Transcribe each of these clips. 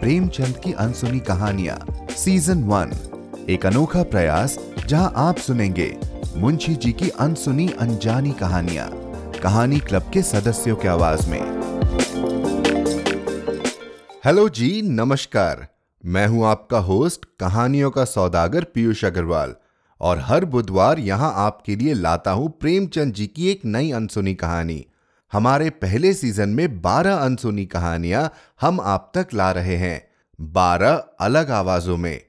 प्रेमचंद की अनसुनी कहानियाँ season one एक अनोखा प्रयास, जहाँ आप सुनेंगे मुंशी जी की अनसुनी अनजानी कहानियाँ, कहानी क्लब के सदस्यों की आवाज़ में। हेलो जी, नमस्कार। मैं हूँ आपका होस्ट, कहानियों का सौदागर पीयूष अग्रवाल, और हर बुधवार यहाँ आपके लिए लाता हूँ प्रेमचंद जी की एक नई अनसुनी कहानी। हमारे पहले सीज़न में 12 अनसुनी कहानियाँ हम आप तक ला रहे हैं। 12 अलग आवाजों में।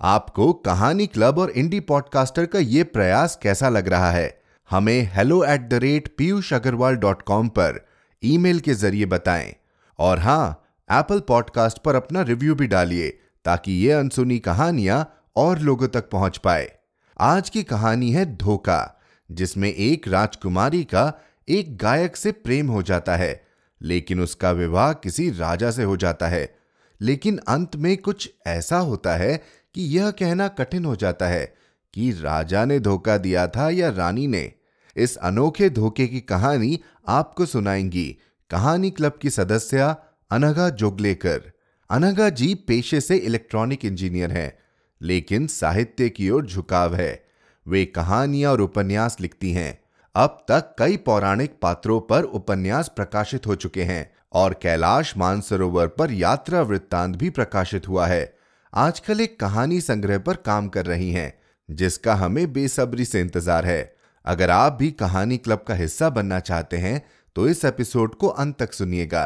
आपको कहानी क्लब और इंडी पॉडकास्टर का यह प्रयास कैसा लग रहा है? हमें hello at the rate Piyush Agarwal dot com पर ईमेल के ज़रिए बताएँ। और हाँ एप्पल पॉडकास्ट पर अपना रिव्यू भी डालिए, ताकि ये अनसुनी कहानियाँ और लोगों तक पहुँच पाए। आज की कहानी है धोखा, जिसमें एक राजकुमारी का एक गायक से प्रेम हो जाता है, लेकिन उसका विवाह किसी राजा से हो जाता है। लेकिन अंत में कुछ ऐसा होता है कि यह कहना कठिन हो जाता है कि राजा ने धोखा दिया था या रानी ने। इस अनोखे धोखे की कहानी आपको सुनाएँगी कहानी क्लब की सदस्य अनघा जोगलेकर। अनघा जी पेशे से इलेक्ट्रॉनिक इंजीनियर हैं, लेकिन साहित्य की ओर झुकाव है। वे कहानियाँ और उपन्यास लिखती हैं। अब तक कई पौराणिक पात्रों पर उपन्यास प्रकाशित हो चुके हैं और कैलाश मानसरोवर पर यात्रा वृत्तांत भी प्रकाशित हुआ है। आजकल एक कहानी संग्रह पर काम कर रही हैं, जिसका हमें बेसब्री से इंतज़ार है। अगर आप भी कहानी क्लब का हिस्सा बनना चाहते हैं तो इस एपिसोड को अंत तक सुनिएगा।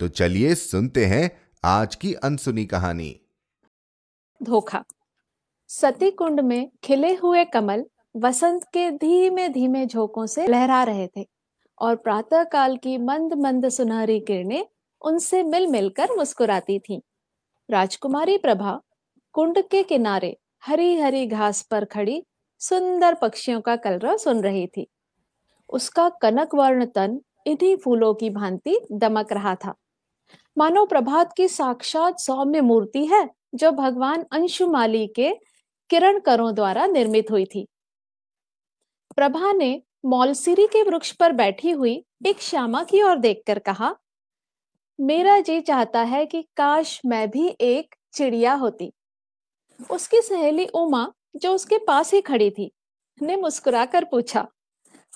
तो चलिए सुनते हैं आज की अनसुनी कहानी। धोखा। सती कुंड में खिले हुए कमल वसंत के धीमे धीमे झोंकों से लहरा रहे थे और प्रातः काल की मंद मंद सुनहरी किरणें उनसे मिल मिलकर मुस्कुराती थीं। राजकुमारी प्रभा कुंड के किनारे हरी हरी घास पर खड़ी सुंदर पक्षियों का कलरव सुन रही थी। उसका कनक वर्ण तन इन्हीं फूलों की भांति दमक रहा था। मानो प्रभात की साक्षात सौम्य मूर्ति है जो भगवान अंशुमाली के किरण करों द्वारा निर्मित हुई थी। प्रभा ने मौलसिरी के वृक्ष पर बैठी हुई एक श्यामा की ओर देखकर कहा, मेरा जी चाहता है कि काश मैं भी एक चिड़िया होती। उसकी सहेली उमा, जो उसके पास ही खड़ी थी, ने मुस्कुराकर पूछा,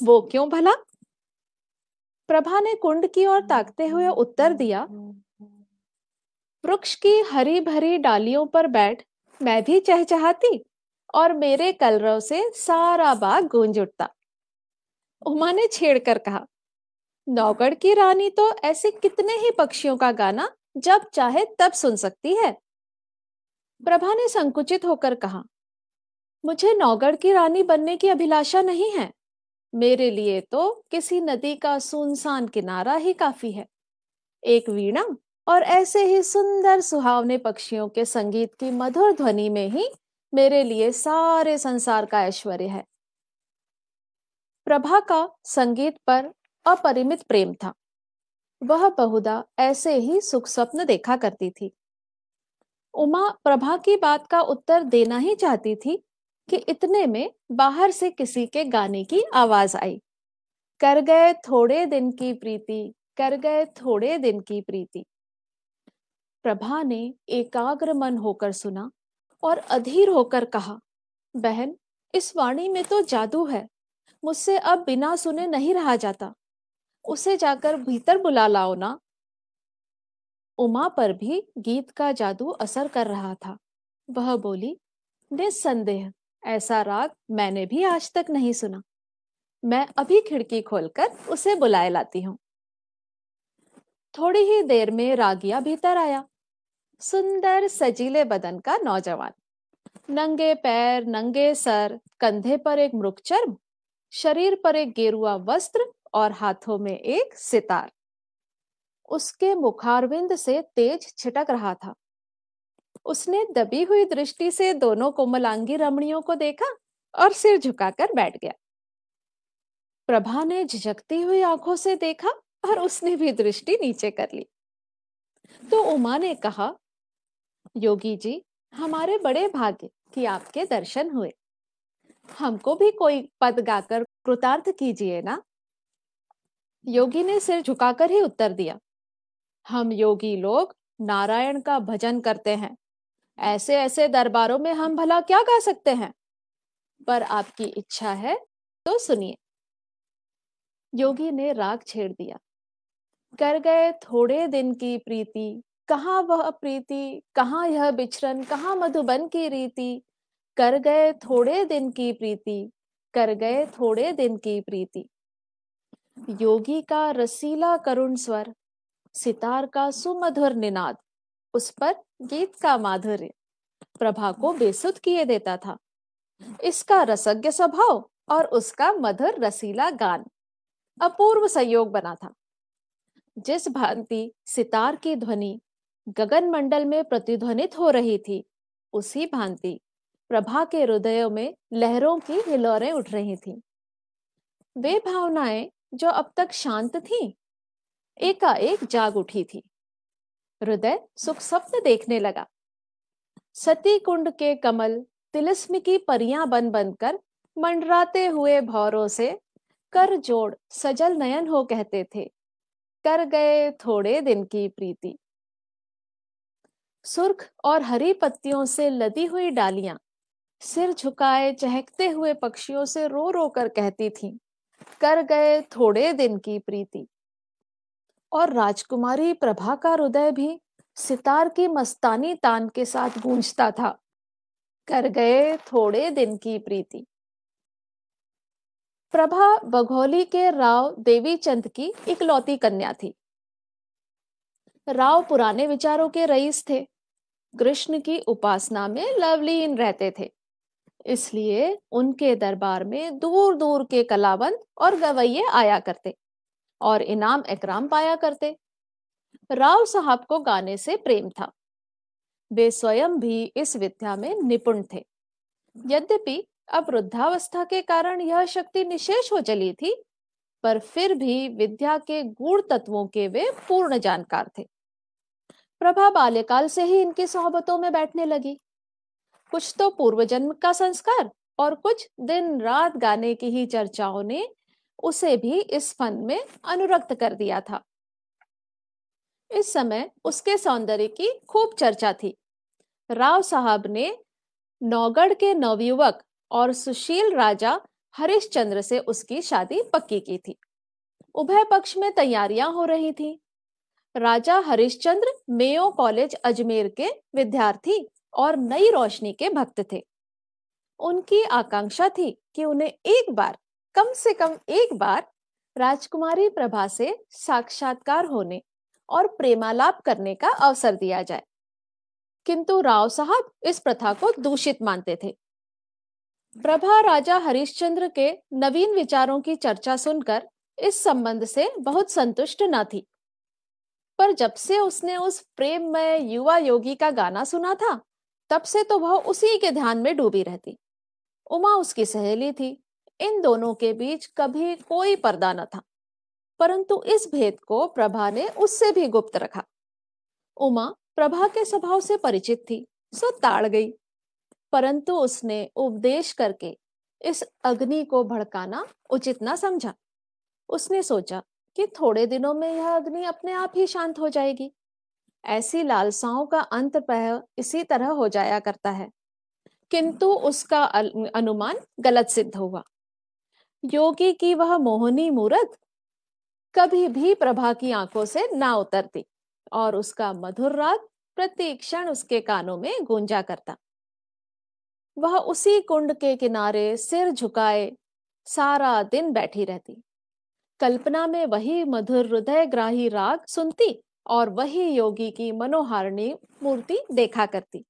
वो क्यों भला? प्रभा ने कुंड की ओर ताकते हुए उत्तर दिया, वृक्ष की हरी भरी डालियों पर बैठ, मैं भी चहचहाती। और मेरे कलरव से सारा बाग गूंज उठता। उमा ने छेड़कर कहा, नौगढ़ की रानी तो ऐसे कितने ही पक्षियों का गाना जब चाहे तब सुन सकती है। प्रभा ने संकुचित होकर कहा, मुझे नौगढ़ की रानी बनने की अभिलाषा नहीं है। मेरे लिए तो किसी नदी का सुनसान किनारा ही काफ़ी है। एक वीणा और ऐसे ही सुंदर सुहावने पक्षियों के संगीत की मधुर ध्वनि में ही मेरे लिए सारे संसार का ऐश्वर्य है। प्रभा का संगीत पर अपरिमित प्रेम था। वह बहुधा ऐसे ही सुख स्वप्न देखा करती थी। उमा प्रभा की बात का उत्तर देना ही चाहती थी कि इतने में बाहर से किसी के गाने की आवाज़ आई। कर गए थोड़े दिन की प्रीति, कर गए थोड़े दिन की प्रीति। प्रभा ने एकाग्र मन होकर सुना और अधीर होकर कहा, बहन, इस वाणी में तो जादू है। मुझसे अब बिना सुने नहीं रहा जाता। उसे जाकर भीतर बुला लाओ ना। उमा पर भी गीत का जादू असर कर रहा था। वह बोली, निस्संदेह, ऐसा राग मैंने भी आज तक नहीं सुना। मैं अभी खिड़की खोलकर उसे बुलाए लाती हूँ। थोड़ी ही देर में रागिया भीतर आया। सुंदर सजीले बदन का नौजवान। नंगे पैर, नंगे सर, कंधे पर एक मृगचर्म, शरीर पर एक गेरुआ वस्त्र और हाथों में एक सितार। उसके मुखारविंद से तेज छिटक रहा था। उसने दबी हुई दृष्टि से दोनों कोमलांगी रमणियों को देखा और सिर झुकाकर बैठ गया। प्रभा ने झिझकती हुई आँखों से देखा और उसने भी दृष्टि नीचे कर ली। तो उमा ने कहा योगी जी, हमारे बड़े भाग्य कि आपके दर्शन हुए। हमको भी कोई पद गाकर कृतार्थ कीजिए ना। योगी ने सिर झुकाकर ही उत्तर दिया, हम योगी लोग नारायण का भजन करते हैं। ऐसे ऐसे दरबारों में हम भला क्या गा सकते हैं? पर आपकी इच्छा है तो सुनिए। योगी ने राग छेड़ दिया, कर गए थोड़े दिन की प्रीति कहा वह प्रीति, कहाँ यह बिछरन, कहाँ मधुबन की रीति? कर गए थोड़े दिन की प्रीति, कर गए थोड़े दिन की प्रीति। योगी का रसीला करुण स्वर, सितार का सुमधुर निनाद, उस पर गीत का माधुर्य। प्रभा को बेसुध किए देता था। इसका रसज्ञ स्वभाव और उसका मधुर रसीला गान अपूर्व संयोग बना था। जिस भांति सितार की ध्वनि गगन मंडल में प्रतिध्वनित हो रही थी। उसी भांति प्रभा के हृदयों में लहरों की हिलोरें उठ रही थीं। वे भावनाएँ जो अब तक शांत थीं, एकाएक जाग उठी थी। हृदय सुख स्वप्न देखने लगा। सती कुंड के कमल तिलस्म की परियाँ बन बनकर मंडराते हुए भौरों से कर जोड़ सजल नयन हो कहते थे। कर गए थोड़े दिन की प्रीति। सुर्ख और हरी पत्तियों से लदी हुई डालियाँ। सिर झुकाए चहकते हुए पक्षियों से रो रो कर कहती थीं, कर गए थोड़े दिन की प्रीति। और राजकुमारी प्रभा का हृदय भी सितार की मस्तानी तान के साथ गूंजता था कर गए थोड़े दिन की प्रीति। प्रभा बघौली के राव देवी चंद की इकलौती कन्या थी। राव पुराने विचारों के रईस थे कृष्ण की उपासना में लवलीन रहते थे। इसलिए उनके दरबार में दूर दूर के कलावंत और गवैये आया करते और इनाम इकराम पाया करते। राव साहब को गाने से प्रेम था। वे स्वयं भी इस विद्या में निपुण थे। यद्यपि अब वृद्धावस्था के कारण यह शक्ति निशेष हो चली थी, पर फिर भी विद्या के गूढ़ तत्वों के वे पूर्ण जानकार थे। प्रभा बाल्यकाल से ही इनकी सोहबतों में बैठने लगी। कुछ तो पूर्व जन्म का संस्कार और कुछ दिन रात गाने की ही चर्चाओं ने उसे भी इस फन में अनुरक्त कर दिया था। इस समय उसके सौंदर्य की खूब चर्चा थी। राव साहब ने नौगढ़ के नवयुवक और सुशील राजा हरिश्चंद्र से उसकी शादी पक्की की थी। उभय पक्ष में तैयारियाँ हो रही थी। राजा हरिश्चंद्र मेयो कॉलेज अजमेर के विद्यार्थी और नई रोशनी के भक्त थे। उनकी आकांक्षा थी कि उन्हें एक बार, कम से कम एक बार, राजकुमारी प्रभा से साक्षात्कार होने और प्रेमालाप करने का अवसर दिया जाए। किंतु राव साहब इस प्रथा को दूषित मानते थे। प्रभा राजा हरिश्चंद्र के नवीन विचारों की चर्चा सुनकर इस संबंध से बहुत संतुष्ट न थी। पर जब से उसने उस प्रेम में युवा योगी का गाना सुना था, तब से तो वह उसी के ध्यान में डूबी रहती। उमा उसकी सहेली थी, इन दोनों के बीच कभी कोई पर्दा न था, परंतु इस भेद को प्रभा ने उससे भी गुप्त रखा। उमा प्रभा के स्वभाव से परिचित थी, सो ताड़ गई, परंतु उसने उपदेश करके इस अग्नि को भड़काना उचित ना समझा। उसने सोचा कि थोड़े दिनों में यह अग्नि अपने आप ही शांत हो जाएगी। ऐसी लालसाओं का अंत इसी तरह हो जाया करता है। किंतु उसका अनुमान गलत सिद्ध हुआ। योगी की वह मोहनी मूर्त कभी भी प्रभा की आँखों से ना उतरती और उसका मधुर राग प्रति क्षण उसके कानों में गूंजा करता। वह उसी कुंड के किनारे सिर झुकाए सारा दिन बैठी रहती। कल्पना में वही मधुर हृदय ग्राही राग सुनती और वही योगी की मनोहारिणी मूर्ति देखा करती।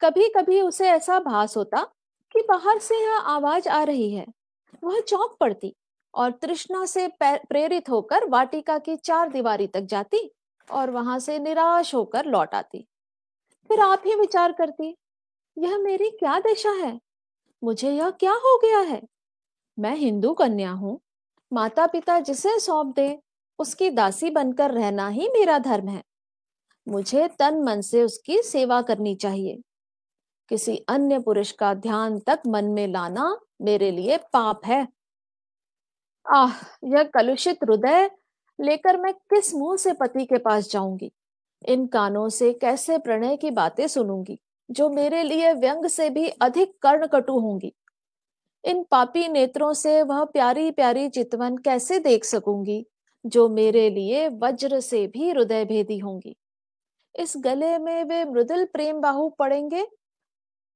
कभी कभी उसे ऐसा भास होता कि बाहर से यह आवाज़ आ रही है। वह चौंक पड़ती और तृष्णा से प्रेरित होकर वाटिका की चार दीवारी तक जाती और वहाँ से निराश होकर लौट आती। फिर आप ही विचार करती, यह मेरी क्या दशा है? मुझे यह क्या हो गया है? मैं हिंदू कन्या हूँ माता पिता जिसे सौंप दे, उसकी दासी बनकर रहना ही मेरा धर्म है। मुझे तन मन से उसकी सेवा करनी चाहिए। किसी अन्य पुरुष का ध्यान तक मन में लाना मेरे लिए पाप है। आह, यह कलुषित हृदय लेकर मैं किस मुँह से पति के पास जाऊँगी? इन कानों से कैसे प्रणय की बातें सुनूँगी, जो मेरे लिए व्यंग से भी अधिक कर्णकटु होंगी? इन पापी नेत्रों से वह प्यारी प्यारी चितवन कैसे देख सकूँगी, जो मेरे लिए वज्र से भी हृदय भेदी होंगी। इस गले में वे मृदुल प्रेम बाहु पड़ेंगे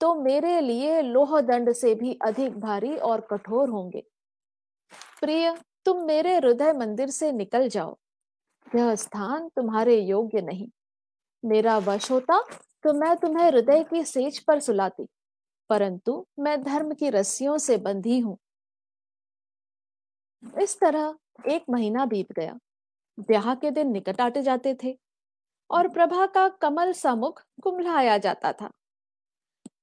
तो मेरे लिए लोह दंड से भी अधिक भारी और कठोर होंगे। प्रिय, तुम मेरे हृदय मंदिर से निकल जाओ। यह स्थान तुम्हारे योग्य नहीं। मेरा वश होता तो मैं तुम्हें हृदय की सेज पर सुलाती। परंतु मैं धर्म की रस्सियों से बंधी हूँ। इस तरह एक महीना बीत गया। ब्याह के दिन निकट आते जाते थे और प्रभा का कमल समुख कुमलाया जाता था।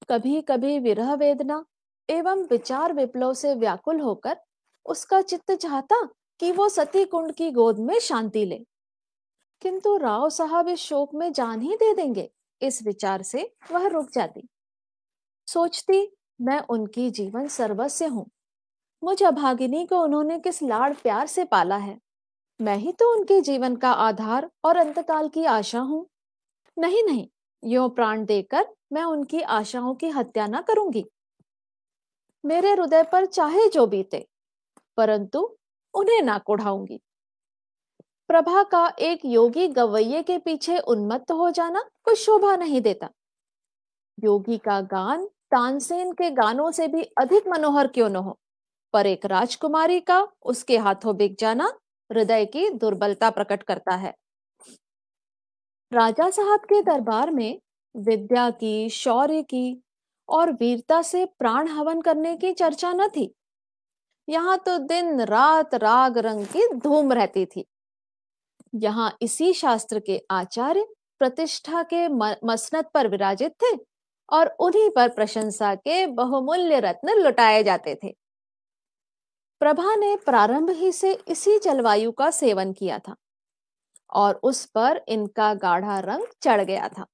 कभी कभी विरह वेदना एवं विचार विप्लव से व्याकुल होकर उसका चित्त चाहता कि वो सती कुंड की गोद में शांति ले। किंतु राव साहब इस शोक में जान ही दे देंगे, इस विचार से वह रुक जाती। सोचती, मैं उनकी जीवन सर्वस्व हूँ। मुझ अभागिनी को उन्होंने किस लाड़ प्यार से पाला है। मैं ही तो उनके जीवन का आधार और अंतकाल की आशा हूँ। नहीं नहीं, यो प्राण देकर मैं उनकी आशाओं की हत्या न करूँगी। मेरे हृदय पर चाहे जो बीते, परंतु उन्हें ना कुढ़ाऊँगी। प्रभा का एक योगी गवैये के पीछे उन्मत्त हो जाना कुछ शोभा नहीं देता। योगी का गान तानसेन के गानों से भी अधिक मनोहर क्यों न हो? पर एक राजकुमारी का उसके हाथों बिक जाना हृदय की दुर्बलता प्रकट करता है। राजा साहब के दरबार में विद्या की, शौर्य की और वीरता से प्राण हवन करने की चर्चा न थी। यहाँ तो दिन रात राग रंग की धूम रहती थी। यहाँ इसी शास्त्र के आचार्य प्रतिष्ठा के मसनत पर विराजित थे। और उन्हीं पर प्रशंसा के बहुमूल्य रत्न लुटाए जाते थे। प्रभा ने प्रारंभ ही से इसी जलवायु का सेवन किया था और उस पर इनका गाढ़ा रंग चढ़ गया था।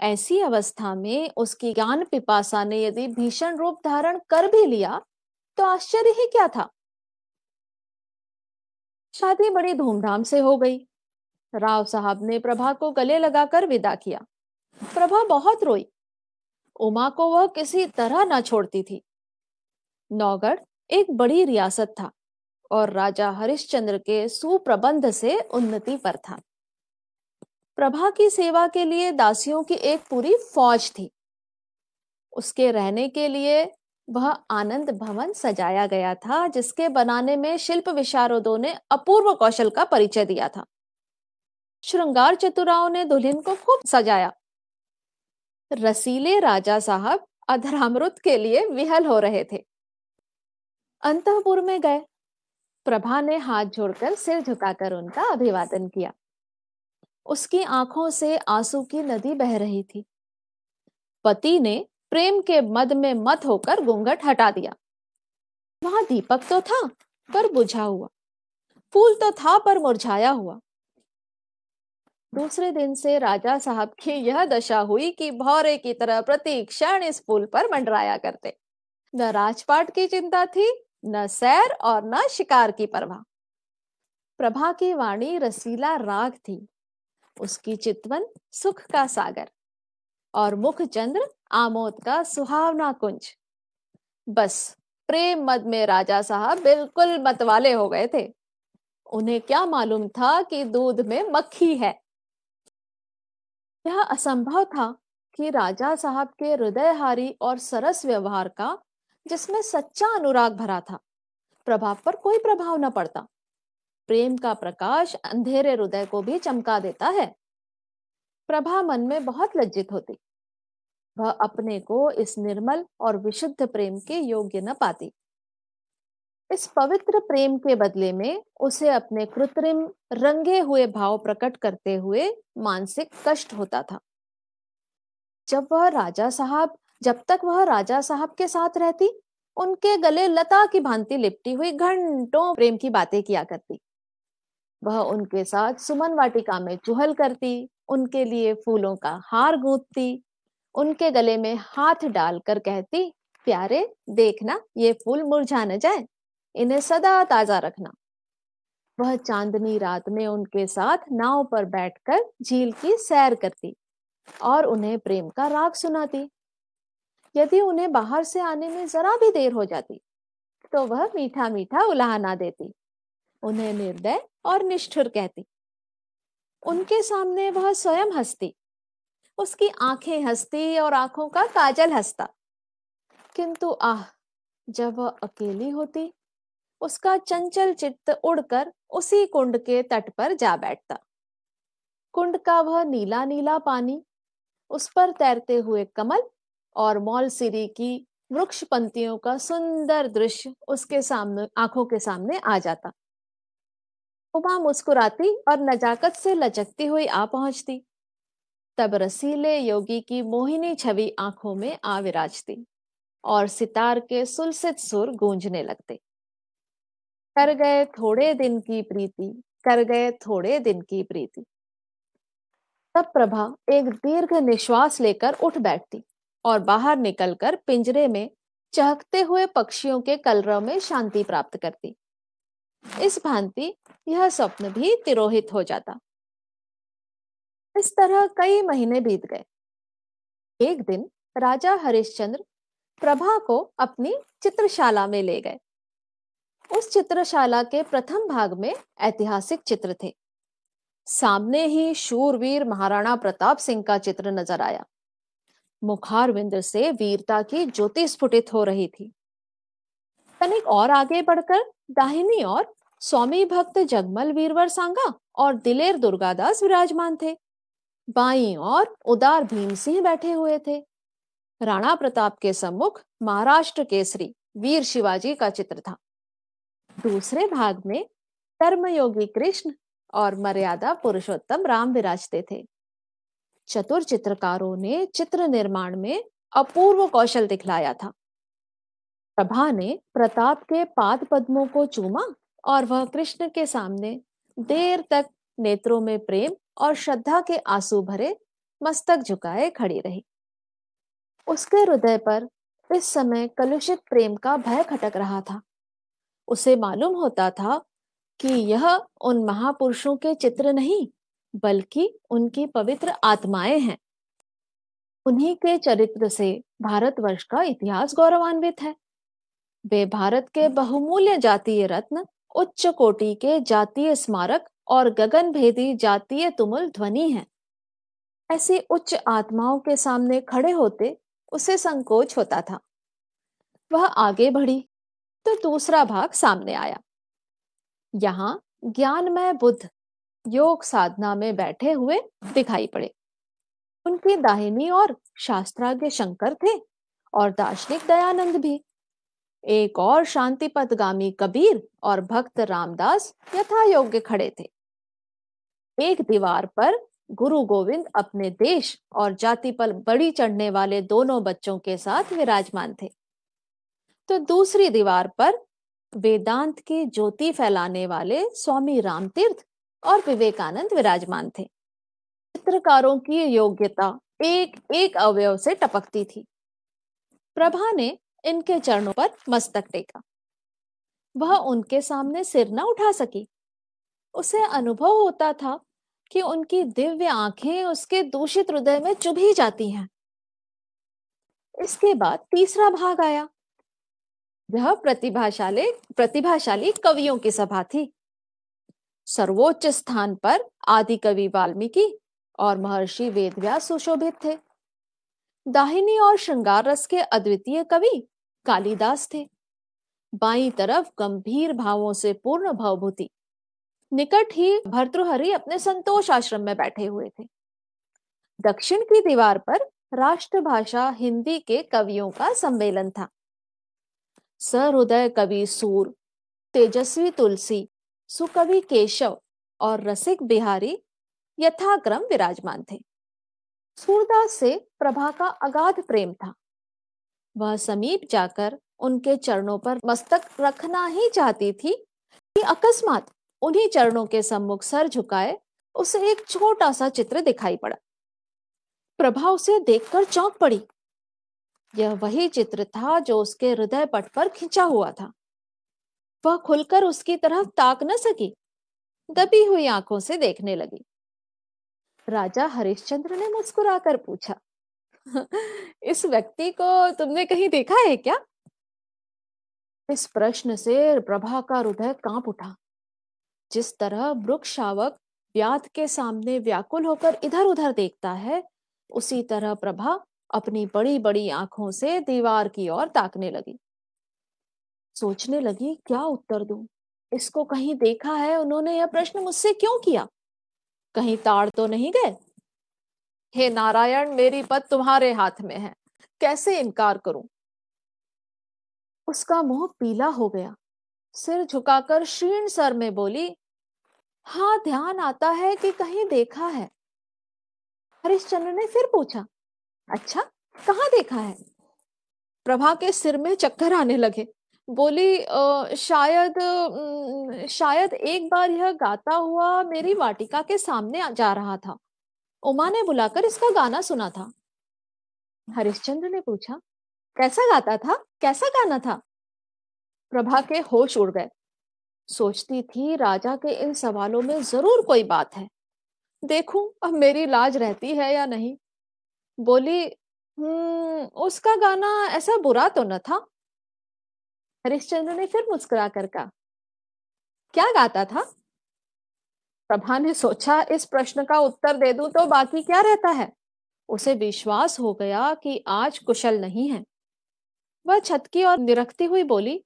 ऐसी अवस्था में उसकी ज्ञान पिपासा ने यदि भीषण रूप धारण कर भी लिया तो आश्चर्य ही क्या था? शादी बड़ी धूमधाम से हो गई। राव साहब ने प्रभा को गले लगाकर विदा किया। प्रभा बहुत रोई। उमा को वह किसी तरह ना छोड़ती थी। नौगढ़ एक बड़ी रियासत था और राजा हरिश्चंद्र के सुप्रबंध से उन्नति पर था। प्रभा की सेवा के लिए दासियों की एक पूरी फौज थी। उसके रहने के लिए वह आनंद भवन सजाया गया था, जिसके बनाने में शिल्प विशारदों ने अपूर्व कौशल का परिचय दिया था। श्रृंगार चतुराओं ने दुल्हन को खूब सजाया। रसीले राजा साहब अधरामृत के लिए विहल हो रहे थे। अंतपुर में गए। प्रभा ने हाथ जोड़कर सिर झुकाकर उनका अभिवादन किया। उसकी आँखों से आँसू की नदी बह रही थी। पति ने प्रेम के मद में मत होकर घूंघट हटा दिया। वहाँ दीपक तो था, पर बुझा हुआ। फूल तो था, पर मुरझाया हुआ। दूसरे दिन से राजा साहब की यह दशा हुई कि भौरे की तरह प्रति क्षण इस पुल पर मंडराया करते। न राजपाट की चिंता थी, न सैर और न शिकार की परवाह। प्रभा की वाणी रसीला राग थी। उसकी चितवन सुख का सागर और मुख चंद्र आमोद का सुहावना कुंज। बस, प्रेम मद में राजा साहब बिल्कुल मतवाले हो गए थे। उन्हें क्या मालूम था कि दूध में मक्खी है। यह असंभव था कि राजा साहब के हृदयहारी और सरस व्यवहार का, जिसमें सच्चा अनुराग भरा था, प्रभाव पर कोई प्रभाव न पड़ता। प्रेम का प्रकाश अंधेरे हृदय को भी चमका देता है। प्रभा मन में बहुत लज्जित होती। वह अपने को इस निर्मल और विशुद्ध प्रेम के योग्य न पाती। इस पवित्र प्रेम के बदले में उसे अपने कृत्रिम, रंगे हुए भाव प्रकट करते हुए मानसिक कष्ट होता था। जब वह राजा साहब, जब तक वह राजा साहब के साथ रहती, उनके गले लता की भांति लिपटी हुई घंटों प्रेम की बातें किया करती। वह उनके साथ सुमन वाटिका में चुहल करती, उनके लिए फूलों का हार गूंथती, उनके गले में हाथ डालकर कहती, प्यारे, देखना, ये फूल मुरझा न जाए। इन्हें सदा ताज़ा रखना। वह चांदनी रात में उनके साथ नाव पर बैठकर झील की सैर करती और उन्हें प्रेम का राग सुनाती। यदि उन्हें बाहर से आने में जरा भी देर हो जाती तो वह मीठा मीठा उलाहना देती, उन्हें निर्दय और निष्ठुर कहती। उनके सामने वह स्वयं हंसती, उसकी आँखें हंसती और आँखों का काजल हंसता। किंतु आह, जब वह अकेली होती उसका चंचल चित्त उड़कर उसी कुंड के तट पर जा बैठता। कुंड का वह नीला नीला पानी, उस पर तैरते हुए कमल और मॉल सिरी की वृक्ष पंक्तियों का सुंदर दृश्य उसके सामने, आँखों के सामने आ जाता। उमा मुस्कुराती और नजाकत से लचकती हुई आ पहुँचती। तब रसीले योगी की मोहिनी छवि आँखों में आ विराजती और सितार के सुलसित सुर गूंजने लगते। कर गए थोड़े दिन की प्रीति, कर गए थोड़े दिन की प्रीति। तब प्रभा एक दीर्घ निश्वास लेकर उठ बैठती और बाहर निकलकर पिंजरे में चहकते हुए पक्षियों के कलरव में शांति प्राप्त करती। इस भांति यह स्वप्न भी तिरोहित हो जाता। इस तरह कई महीने बीत गए। एक दिन राजा हरिश्चंद्र प्रभा को अपनी चित्रशाला में ले गए। उस चित्रशाला के प्रथम भाग में ऐतिहासिक चित्र थे। सामने ही शूरवीर महाराणा प्रताप सिंह का चित्र नज़र आया। मुखारविंद से वीरता की ज्योति स्फुटित हो रही थी। तनिक और आगे बढ़कर दाहिनी और स्वामी भक्त जगमल वीरवर सांगा और दिलेर दुर्गादास विराजमान थे। बाई और उदार भीम सिंह बैठे हुए थे। राणा प्रताप के सम्मुख महाराष्ट्र केसरी वीर शिवाजी का चित्र था। दूसरे भाग में कर्मयोगी कृष्ण और मर्यादा पुरुषोत्तम राम विराजते थे। चतुर चित्रकारों ने चित्र निर्माण में अपूर्व कौशल दिखलाया था। प्रभा ने प्रताप के पाद पद्मों को चूमा और वह कृष्ण के सामने देर तक नेत्रों में प्रेम और श्रद्धा के आँसू भरे मस्तक झुकाए खड़ी रही। उसके हृदय पर इस समय कलुषित प्रेम का भय खटक रहा था। उसे मालूम होता था कि यह उन महापुरुषों के चित्र नहीं, बल्कि उनकी पवित्र आत्माएँ हैं। उन्हीं के चरित्र से भारतवर्ष का इतिहास गौरवान्वित है। वे भारत के बहुमूल्य जातीय रत्न, उच्च कोटि के जातीय स्मारक और गगनभेदी जातीय तुमुल ध्वनि है। ऐसी उच्च आत्माओं के सामने खड़े होते उसे संकोच होता था। वह आगे बढ़ी। तो दूसरा भाग सामने आया। यहाँ ज्ञानमय बुद्ध योग साधना में बैठे हुए दिखाई पड़े। उनकी दाहिनी और शास्त्राज्ञ शंकर थे और दार्शनिक दयानंद भी। एक और शांति पदगामी कबीर और भक्त रामदास यथा योग्य खड़े थे। एक दीवार पर गुरु गोविंद अपने देश और जाति पर बड़ी चढ़ने वाले दोनों बच्चों के साथ विराजमान थे। तो दूसरी दीवार पर वेदांत की ज्योति फैलाने वाले स्वामी रामतीर्थ और विवेकानंद विराजमान थे। चित्रकारों की योग्यता एक एक अवयव से टपकती थी। प्रभा ने इनके चरणों पर मस्तक टेका। वह उनके सामने सिर न उठा सकी। उसे अनुभव होता था कि उनकी दिव्य आँखें उसके दूषित हृदय में चुभी जाती हैं। इसके बाद तीसरा भाग आया। यह प्रतिभाशाली प्रतिभाशाली कवियों की सभा थी। सर्वोच्च स्थान पर आदि कवि वाल्मीकि और महर्षि वेदव्यास सुशोभित थे। दाहिनी और श्रृंगार रस के अद्वितीय कवि कालिदास थे। बाई तरफ़ गंभीर भावों से पूर्ण भावभूति, निकट ही भर्तृहरि अपने संतोष आश्रम में बैठे हुए थे। दक्षिण की दीवार पर राष्ट्रभाषा हिंदी के कवियों का सम्मेलन था। सहृदय कवि सूर, तेजस्वी तुलसी, सुकवि केशव और रसिक बिहारी यथाक्रम विराजमान थे। सूरदास से प्रभा का अगाध प्रेम था। वह समीप जाकर उनके चरणों पर मस्तक रखना ही चाहती थी कि अकस्मात उन्हीं चरणों के सम्मुख सर झुकाए, उसे एक छोटा सा चित्र दिखाई पड़ा। प्रभा उसे देखकर चौंक पड़ी। यह वही चित्र था जो उसके हृदय पट पर खिंचा हुआ था। वह खुलकर उसकी तरफ़ ताक न सकी, दबी हुई आँखों से देखने लगी। राजा हरिश्चंद्र ने मुस्कुराकर पूछा, इस व्यक्ति को तुमने कहीं देखा है क्या? इस प्रश्न से प्रभा का हृदय काँप उठा। जिस तरह वृक्षावक व्याध के सामने व्याकुल होकर इधर उधर देखता है, उसी तरह प्रभा अपनी बड़ी बड़ी आँखों से दीवार की ओर ताकने लगी। सोचने लगी, क्या उत्तर दूँ? इसको कहीं देखा है उन्होंने यह प्रश्न मुझसे क्यों किया? कहीं ताड़ तो नहीं गए? हे नारायण, मेरी पद तुम्हारे हाथ में है। कैसे इनकार करूँ? उसका मुँह पीला हो गया। सिर झुकाकर क्षीण सर में बोली हाँ ध्यान आता है कि कहीं देखा है। हरिश्चंद्र ने फिर पूछा अच्छा कहाँ देखा है? प्रभा के सिर में चक्कर आने लगे। बोली शायद शायद एक बार यह गाता हुआ मेरी वाटिका के सामने जा रहा था। उमा ने बुलाकर इसका गाना सुना था। हरिश्चंद्र ने पूछा, कैसा गाता था? कैसा गाना था? प्रभा के होश उड़ गए। सोचती थी, राजा के इन सवालों में ज़रूर कोई बात है। देखूँ, अब मेरी लाज रहती है या नहीं? बोली हम्म उसका गाना ऐसा बुरा तो न था? हरिश्चंद्र ने फिर मुस्कुरा कर कहा, क्या गाता था? प्रभा ने सोचा, इस प्रश्न का उत्तर दे दूँ तो बाकी क्या रहता है? उसे विश्वास हो गया कि आज कुशल नहीं है। वह छतकी और निरखती हुई बोली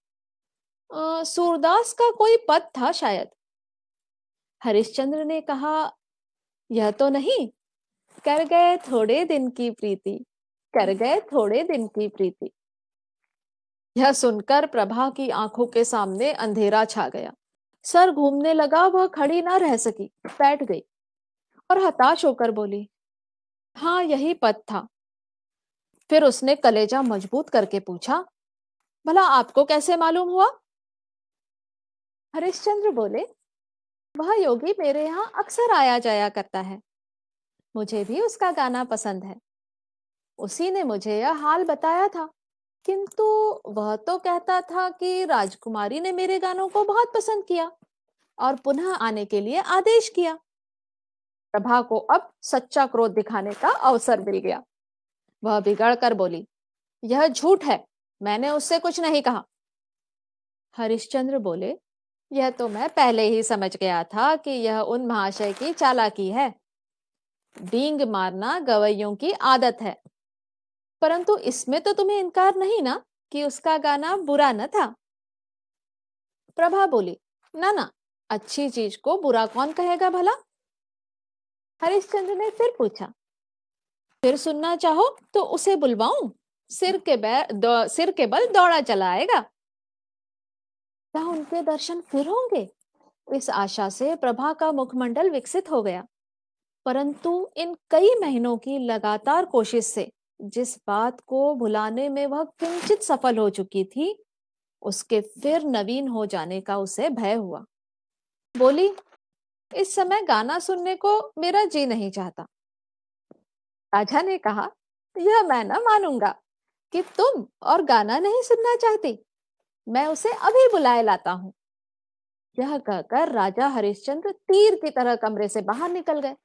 सूरदास का कोई पद था शायद? हरिश्चंद्र ने कहा, यह तो नहीं कर गए थोड़े दिन की प्रीति कर गए थोड़े दिन की प्रीति। यह सुनकर प्रभा की आँखों के सामने अंधेरा छा गया। सर घूमने लगा वह खड़ी ना रह सकी बैठ गई और हताश होकर बोली हाँ यही पद था। फिर उसने कलेजा मज़बूत करके पूछा भला आपको कैसे मालूम हुआ? हरिश्चंद्र बोले वह योगी मेरे यहाँ अक्सर आया जाया करता है। मुझे भी उसका गाना पसंद है। उसी ने मुझे यह हाल बताया था। किंतु वह तो कहता था कि राजकुमारी ने मेरे गानों को बहुत पसंद किया और पुनः आने के लिए आदेश किया। प्रभा को अब सच्चा क्रोध दिखाने का अवसर मिल गया। वह बिगड़ कर बोली, यह झूठ है। मैंने उससे कुछ नहीं कहा। हरिश्चंद्र बोले, यह तो मैं पहले ही समझ गया था कि यह उन महाशय की चालाकी है। डींग मारना गवैयों की आदत है। परंतु इसमें तो तुम्हें इनकार नहीं ना कि उसका गाना बुरा न था? प्रभा बोली, ना ना, अच्छी चीज़ को बुरा कौन कहेगा भला? हरिश्चंद्र ने फिर पूछा, फिर सुनना चाहो तो उसे बुलवाऊं? सिर के सिर के बल दौड़ा चला आएगा? क्या उनके दर्शन फिर होंगे? इस आशा से प्रभा का मुखमंडल विकसित हो गया। परंतु इन कई महीनों की लगातार कोशिश से, जिस बात को भुलाने में वह किंचित सफल हो चुकी थी, उसके फिर नवीन हो जाने का उसे भय हुआ। बोली, इस समय गाना सुनने को मेरा जी नहीं चाहता। राजा ने कहा, यह मैं न मानूँगा कि तुम और गाना नहीं सुनना चाहती। मैं उसे अभी बुलाए लाता हूँ। यह कहकर राजा हरिश्चंद्र तीर की तरह कमरे से बाहर निकल गए।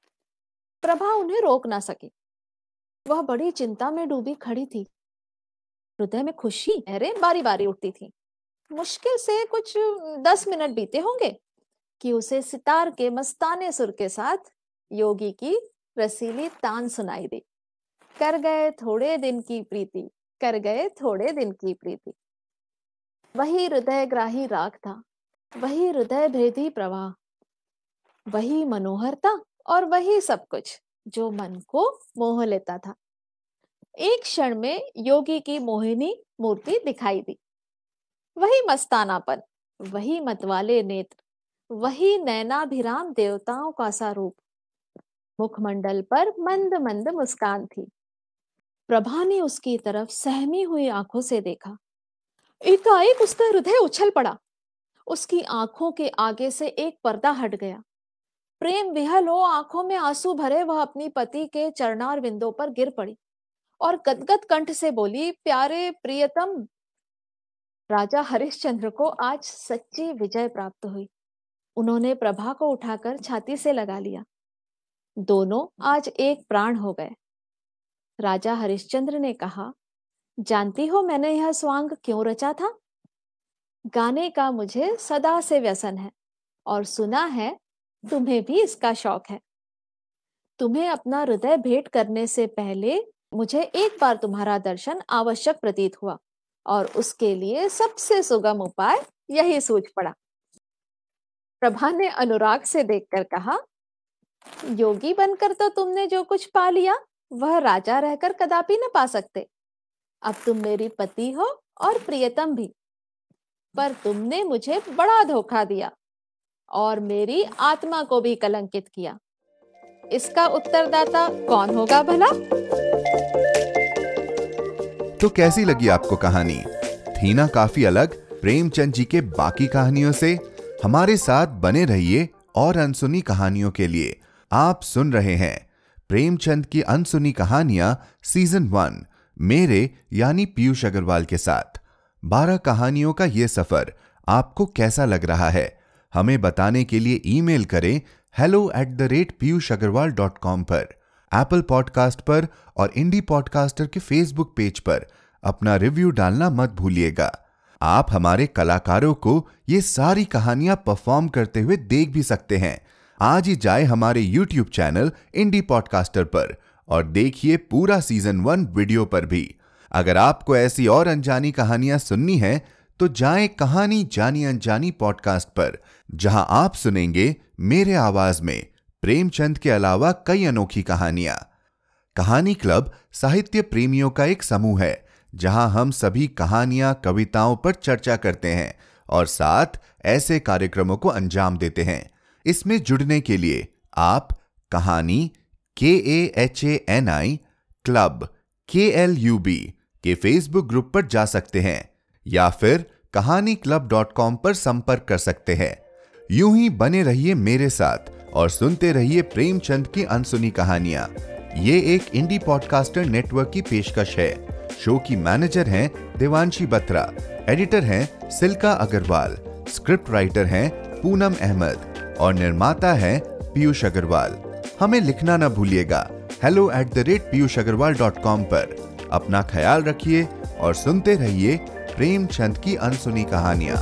प्रभा उन्हें रोक ना सकी। वह बड़ी चिंता में डूबी खड़ी थी। हृदय में खुशी, अरे बारी बारी उठती थी। मुश्किल से कुछ दस मिनट बीते होंगे कि उसे सितार के मस्ताने सुर के साथ योगी की रसीली तान सुनाई दी। कर गए थोड़े दिन की प्रीति, कर गए थोड़े दिन की प्रीति। वही हृदय ग्राही राग था, वही हृदय भेदी प्रवाह, वही मनोहरता। और वही सब कुछ जो मन को मोह लेता था। एक क्षण में योगी की मोहिनी मूर्ति दिखाई दी। वही मस्तानापन, वही मतवाले नेत्र, वही नैनाभिराम देवताओं का सा रूप। मुखमंडल पर मंद मंद मुस्कान थी। प्रभा ने उसकी तरफ़ सहमी हुई आँखों से देखा। एकाएक उसका हृदय उछल पड़ा। उसकी आँखों के आगे से एक पर्दा हट गया। प्रेम विहल हो, आँखों में आँसू भरे, वह अपनी पति के चरणार विंदों पर गिर पड़ी और गदगद कंठ से बोली, प्यारे प्रियतम, राजा हरिश्चंद्र को आज सच्ची विजय प्राप्त हुई। उन्होंने प्रभा को उठाकर छाती से लगा लिया। दोनों आज एक प्राण हो गए। राजा हरिश्चंद्र ने कहा, जानती हो मैंने यह स्वांग क्यों रचा था? गाने का मुझे सदा से व्यसन है और सुना है तुम्हें भी इसका शौक है। तुम्हें अपना हृदय भेंट करने से पहले मुझे एक बार तुम्हारा दर्शन आवश्यक प्रतीत हुआ और उसके लिए सबसे सुगम उपाय यही सूझ पड़ा। प्रभा ने अनुराग से देखकर कहा, योगी बनकर तो तुमने जो कुछ पा लिया, वह राजा रहकर कदापि न पा सकते। अब तुम मेरी पति हो और प्रियतम भी। पर तुमने मुझे बड़ा धोखा दिया। और मेरी आत्मा को भी कलंकित किया। इसका उत्तरदाता कौन होगा भला? तो कैसी लगी आपको कहानी? थी ना काफ़ी अलग, प्रेमचंद जी के बाकी कहानियों से। हमारे साथ बने रहिए और अनसुनी कहानियों के लिए। आप सुन रहे हैं प्रेमचंद की अनसुनी कहानियाँ सीज़न वन, मेरे यानी पीयूष अग्रवाल के साथ। बारह कहानियों का यह सफ़र आपको कैसा लग रहा है? हमें बताने के लिए ईमेल करें hello at the rate Piyush Agarwal dot com पर एप्पल पॉडकास्ट पर और इंडी पॉडकास्टर के फेसबुक पेज पर। अपना रिव्यू डालना मत भूलिएगा। आप हमारे कलाकारों को ये सारी कहानियाँ परफॉर्म करते हुए देख भी सकते हैं। आज ही जाए हमारे यूट्यूब चैनल इंडी पॉडकास्टर पर और देखिए पूरा सीज़न वन वीडियो पर भी। अगर आपको ऐसी और अनजानी कहानियाँ सुननी है तो जाएँ कहानी जानी अनजानी पॉडकास्ट पर। जहाँ आप सुनेंगे मेरे आवाज़ में प्रेमचंद के अलावा कई अनोखी कहानियाँ। कहानी क्लब साहित्य प्रेमियों का एक समूह है, जहाँ हम सभी कहानियाँ, कविताओं पर चर्चा करते हैं और साथ ऐसे कार्यक्रमों को अंजाम देते हैं। इसमें जुड़ने के लिए आप Kahani K A H A N I club K L U B के फेसबुक ग्रुप पर जा सकते हैं या फिर कहानी क्लब डॉट कॉम पर संपर्क कर सकते हैं। यूँ ही बने रहिए मेरे साथ और सुनते रहिए प्रेमचंद की अनसुनी कहानियाँ। ये एक इंडी पॉडकास्टर नेटवर्क की पेशकश है। शो की मैनेजर हैं देवांशी बत्रा एडिटर हैं सिल्का अग्रवाल स्क्रिप्ट राइटर हैं पूनम अहमद और निर्माता है पीयूष अग्रवाल। हमें लिखना ना भूलिएगा। Hello at the rate Piyush Agarwal dot com पर। अपना ख्याल रखिए और सुनते रहिए प्रेमचंद की अनसुनी कहानियाँ।